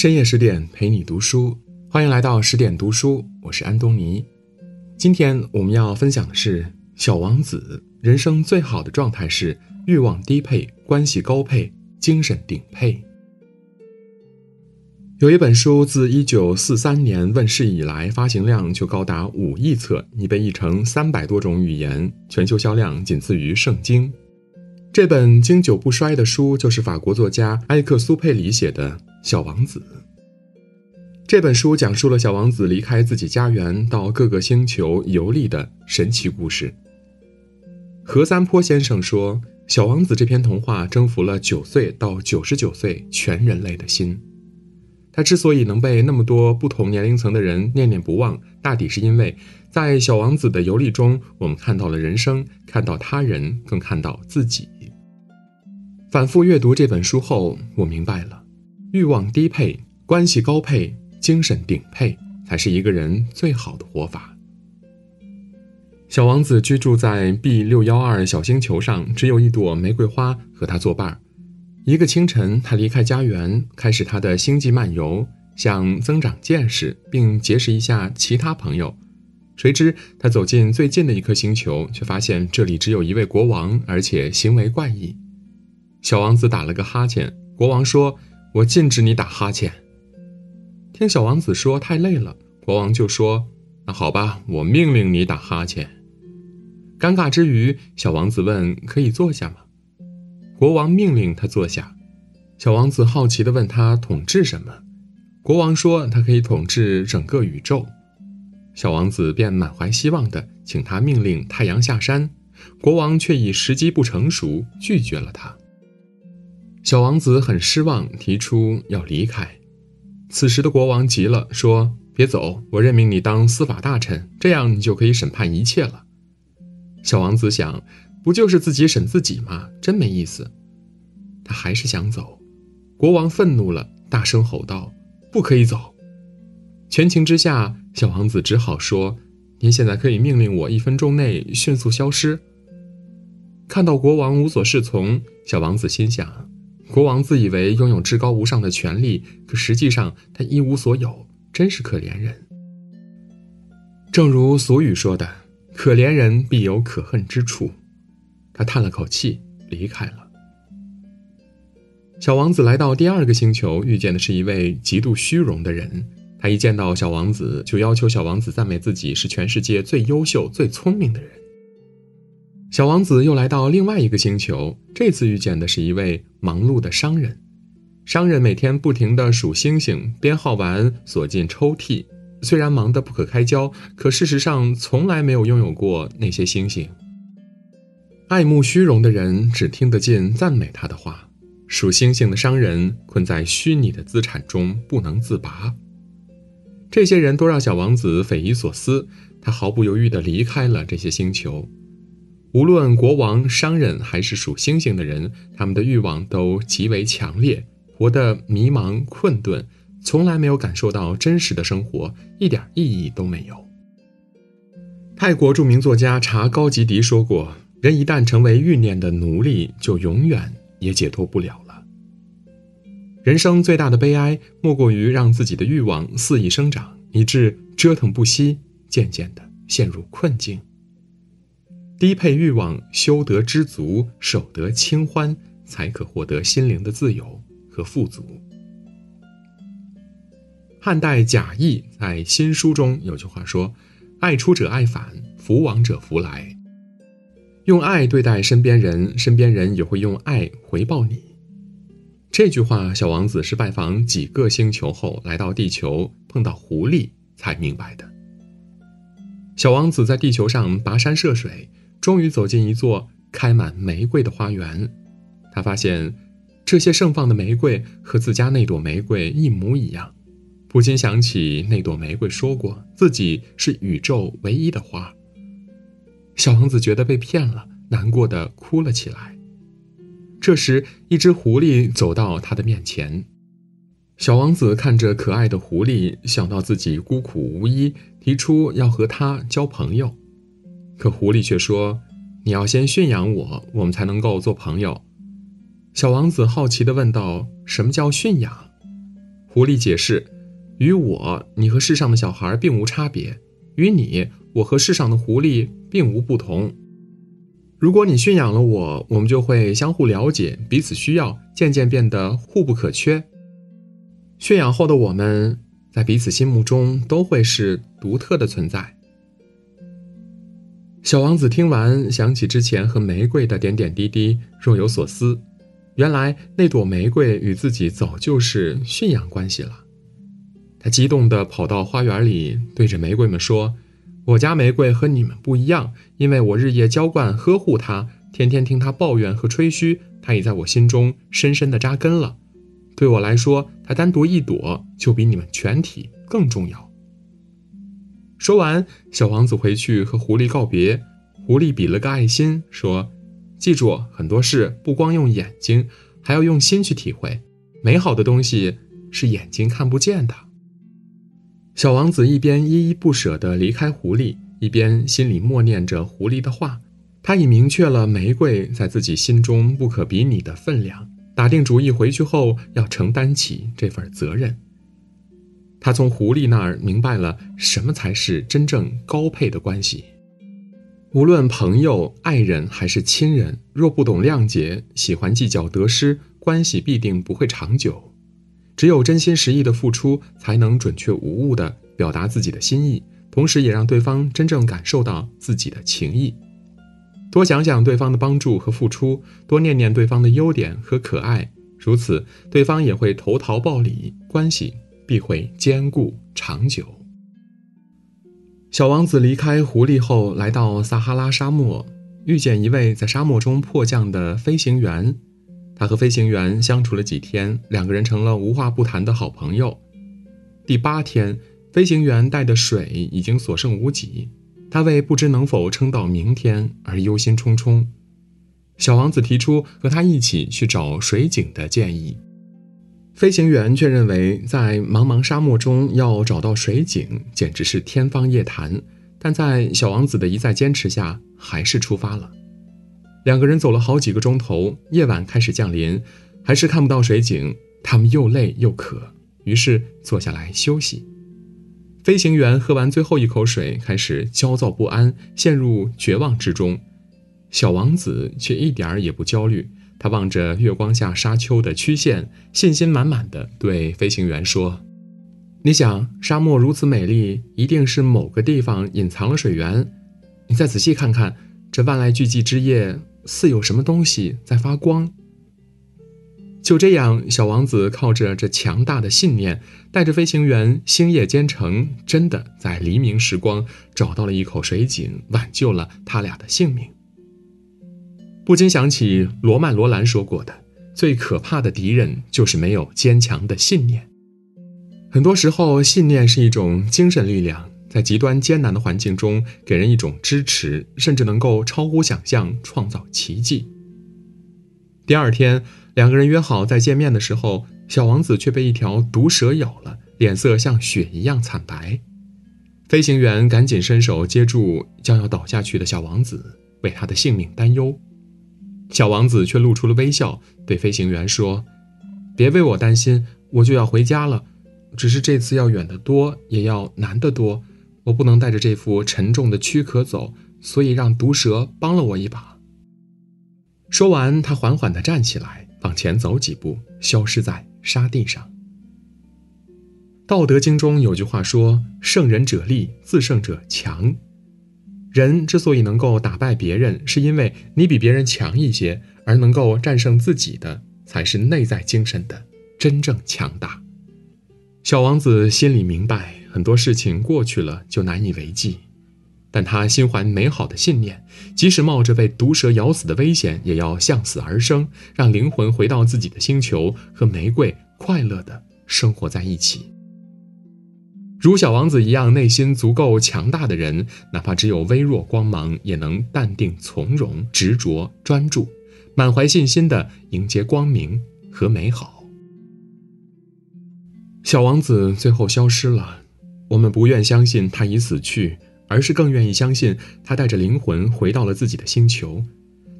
深夜十点陪你读书，欢迎来到十点读书，我是安东尼。今天我们要分享的是《小王子》，人生最好的状态是欲望低配，关系高配，精神顶配。有一本书自一九四三年问世以来，发行量就高达五亿册，已被译成三百多种语言，全球销量仅次于《圣经》。这本经久不衰的书，就是法国作家埃克苏佩里写的《小王子》。这本书讲述了小王子离开自己家园，到各个星球游历的神奇故事。何三坡先生说，《小王子》这篇童话征服了九岁到九十九岁全人类的心。他之所以能被那么多不同年龄层的人念念不忘，大抵是因为在小王子的游历中，我们看到了人生，看到他人，更看到自己。反复阅读这本书后，我明白了：欲望低配，关系高配，精神顶配，才是一个人最好的活法。小王子居住在 B 六幺二小星球上，只有一朵玫瑰花和他作伴。一个清晨，他离开家园，开始他的星际漫游，想增长见识，并结识一下其他朋友。谁知他走进最近的一颗星球，却发现这里只有一位国王，而且行为怪异。小王子打了个哈欠，国王说：“我禁止你打哈欠。”听小王子说太累了，国王就说：“那好吧，我命令你打哈欠。”尴尬之余，小王子问：“可以坐下吗？”国王命令他坐下。小王子好奇地问他：“统治什么？”国王说：“他可以统治整个宇宙。”小王子便满怀希望地请他命令太阳下山，国王却以时机不成熟拒绝了他。小王子很失望，提出要离开。此时的国王急了，说：“别走，我任命你当司法大臣，这样你就可以审判一切了。”小王子想，不就是自己审自己吗？真没意思。他还是想走。国王愤怒了，大声吼道：“不可以走！”全情之下，小王子只好说：“您现在可以命令我一分钟内迅速消失。”看到国王无所适从，小王子心想。国王自以为拥有至高无上的权力，可实际上他一无所有，真是可怜人。正如俗语说的：“可怜人必有可恨之处。”他叹了口气，离开了。小王子来到第二个星球，遇见的是一位极度虚荣的人。他一见到小王子，就要求小王子赞美自己是全世界最优秀、最聪明的人。小王子又来到另外一个星球，这次遇见的是一位忙碌的商人。商人每天不停地数星星，编号完锁进抽屉。虽然忙得不可开交，可事实上从来没有拥有过那些星星。爱慕虚荣的人只听得进赞美他的话，数星星的商人困在虚拟的资产中不能自拔。这些人都让小王子匪夷所思，他毫不犹豫地离开了这些星球。无论国王、商人还是数星星的人，他们的欲望都极为强烈，活得迷茫困顿，从来没有感受到真实的生活，一点意义都没有。泰国著名作家查高吉迪说过：“人一旦成为欲念的奴隶，就永远也解脱不了了。人生最大的悲哀，莫过于让自己的欲望肆意生长，以致折腾不息，渐渐的陷入困境。”低配欲望，修得知足，守得清欢，才可获得心灵的自由和富足。汉代贾谊在新书中有句话说：“爱出者爱返，福往者福来。”用爱对待身边人，身边人也会用爱回报你。这句话，小王子是拜访几个星球后来到地球，碰到狐狸才明白的。小王子在地球上跋山涉水。终于走进一座开满玫瑰的花园，他发现这些盛放的玫瑰和自家那朵玫瑰一模一样，不禁想起那朵玫瑰说过自己是宇宙唯一的花。小王子觉得被骗了，难过的哭了起来。这时，一只狐狸走到他的面前，小王子看着可爱的狐狸，想到自己孤苦无依，提出要和他交朋友。可狐狸却说：“你要先驯养我，我们才能够做朋友。”小王子好奇地问道：“什么叫驯养？”狐狸解释：“与我，你和世上的小孩并无差别；与你，我和世上的狐狸并无不同。如果你驯养了我，我们就会相互了解，彼此需要，渐渐变得互不可缺。驯养后的我们，在彼此心目中都会是独特的存在。”小王子听完，想起之前和玫瑰的点点滴滴，若有所思。原来那朵玫瑰与自己早就是驯养关系了。他激动地跑到花园里，对着玫瑰们说：“我家玫瑰和你们不一样，因为我日夜浇灌呵护它，天天听它抱怨和吹嘘，它已在我心中深深地扎根了。对我来说，它单独一朵就比你们全体更重要。”说完，小王子回去和狐狸告别。狐狸比了个爱心，说：“记住，很多事不光用眼睛，还要用心去体会。美好的东西是眼睛看不见的。”小王子一边依依不舍地离开狐狸，一边心里默念着狐狸的话。他已明确了玫瑰在自己心中不可比拟的分量，打定主意回去后要承担起这份责任。他从狐狸那儿明白了什么才是真正高配的关系。无论朋友、爱人还是亲人，若不懂谅解，喜欢计较得失，关系必定不会长久。只有真心实意的付出，才能准确无误地表达自己的心意，同时也让对方真正感受到自己的情谊。多想想对方的帮助和付出，多念念对方的优点和可爱，如此对方也会投桃报李，关系。必会坚固长久。小王子离开狐狸后，来到撒哈拉沙漠，遇见一位在沙漠中迫降的飞行员。他和飞行员相处了几天，两个人成了无话不谈的好朋友。第八天，飞行员带的水已经所剩无几，他为不知能否撑到明天而忧心忡忡。小王子提出和他一起去找水井的建议。飞行员却认为，在茫茫沙漠中要找到水井，简直是天方夜谭。但在小王子的一再坚持下，还是出发了。两个人走了好几个钟头，夜晚开始降临，还是看不到水井。他们又累又渴，于是坐下来休息。飞行员喝完最后一口水，开始焦躁不安，陷入绝望之中。小王子却一点儿也不焦虑。他望着月光下沙丘的曲线，信心满满的对飞行员说：“你想，沙漠如此美丽，一定是某个地方隐藏了水源。你再仔细看看，这万籁俱寂之夜，似有什么东西在发光。”就这样，小王子靠着这强大的信念，带着飞行员星夜兼程，真的在黎明时光找到了一口水井，挽救了他俩的性命。不禁想起罗曼·罗兰说过的：“最可怕的敌人就是没有坚强的信念。”很多时候，信念是一种精神力量，在极端艰难的环境中给人一种支持，甚至能够超乎想象，创造奇迹。第二天，两个人约好再见面的时候，小王子却被一条毒蛇咬了，脸色像雪一样惨白。飞行员赶紧伸手接住将要倒下去的小王子，为他的性命担忧。小王子却露出了微笑，对飞行员说：“别为我担心，我就要回家了。只是这次要远得多，也要难得多。我不能带着这副沉重的躯壳走，所以让毒蛇帮了我一把。”说完，他缓缓地站起来，往前走几步，消失在沙地上。道德经中有句话说：“胜人者力，自胜者强。”人之所以能够打败别人，是因为你比别人强一些，而能够战胜自己的，才是内在精神的真正强大。小王子心里明白，很多事情过去了就难以为继，但他心怀美好的信念，即使冒着被毒蛇咬死的危险，也要向死而生，让灵魂回到自己的星球，和玫瑰快乐的生活在一起。如小王子一样内心足够强大的人，哪怕只有微弱光芒，也能淡定从容、执着专注，满怀信心地迎接光明和美好。小王子最后消失了，我们不愿相信他已死去，而是更愿意相信他带着灵魂回到了自己的星球。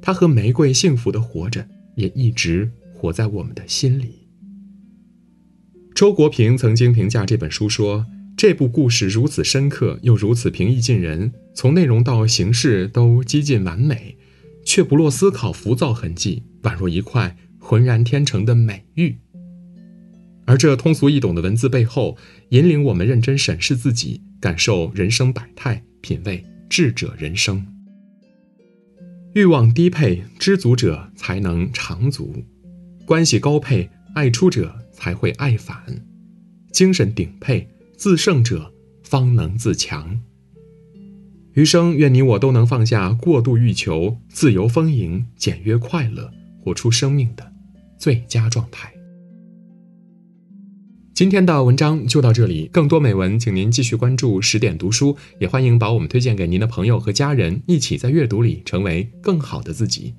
他和玫瑰幸福地活着，也一直活在我们的心里。周国平曾经评价这本书说：“这部故事如此深刻，又如此平易近人，从内容到形式都几近完美，却不落思考浮躁痕迹，宛若一块浑然天成的美玉。”而这通俗易懂的文字背后，引领我们认真审视自己，感受人生百态，品味智者人生。欲望低配、知足者才能长足；关系高配、爱出者才会爱返；精神顶配、自胜者方能自强。余生，愿你我都能放下过度欲求，自由丰盈，简约快乐，活出生命的最佳状态。今天的文章就到这里，更多美文，请您继续关注十点读书，也欢迎把我们推荐给您的朋友和家人，一起在阅读里成为更好的自己。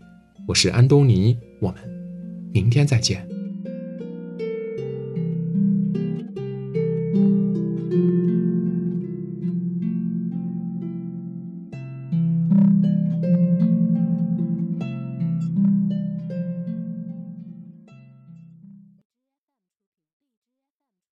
我是安东尼，我们明天再见。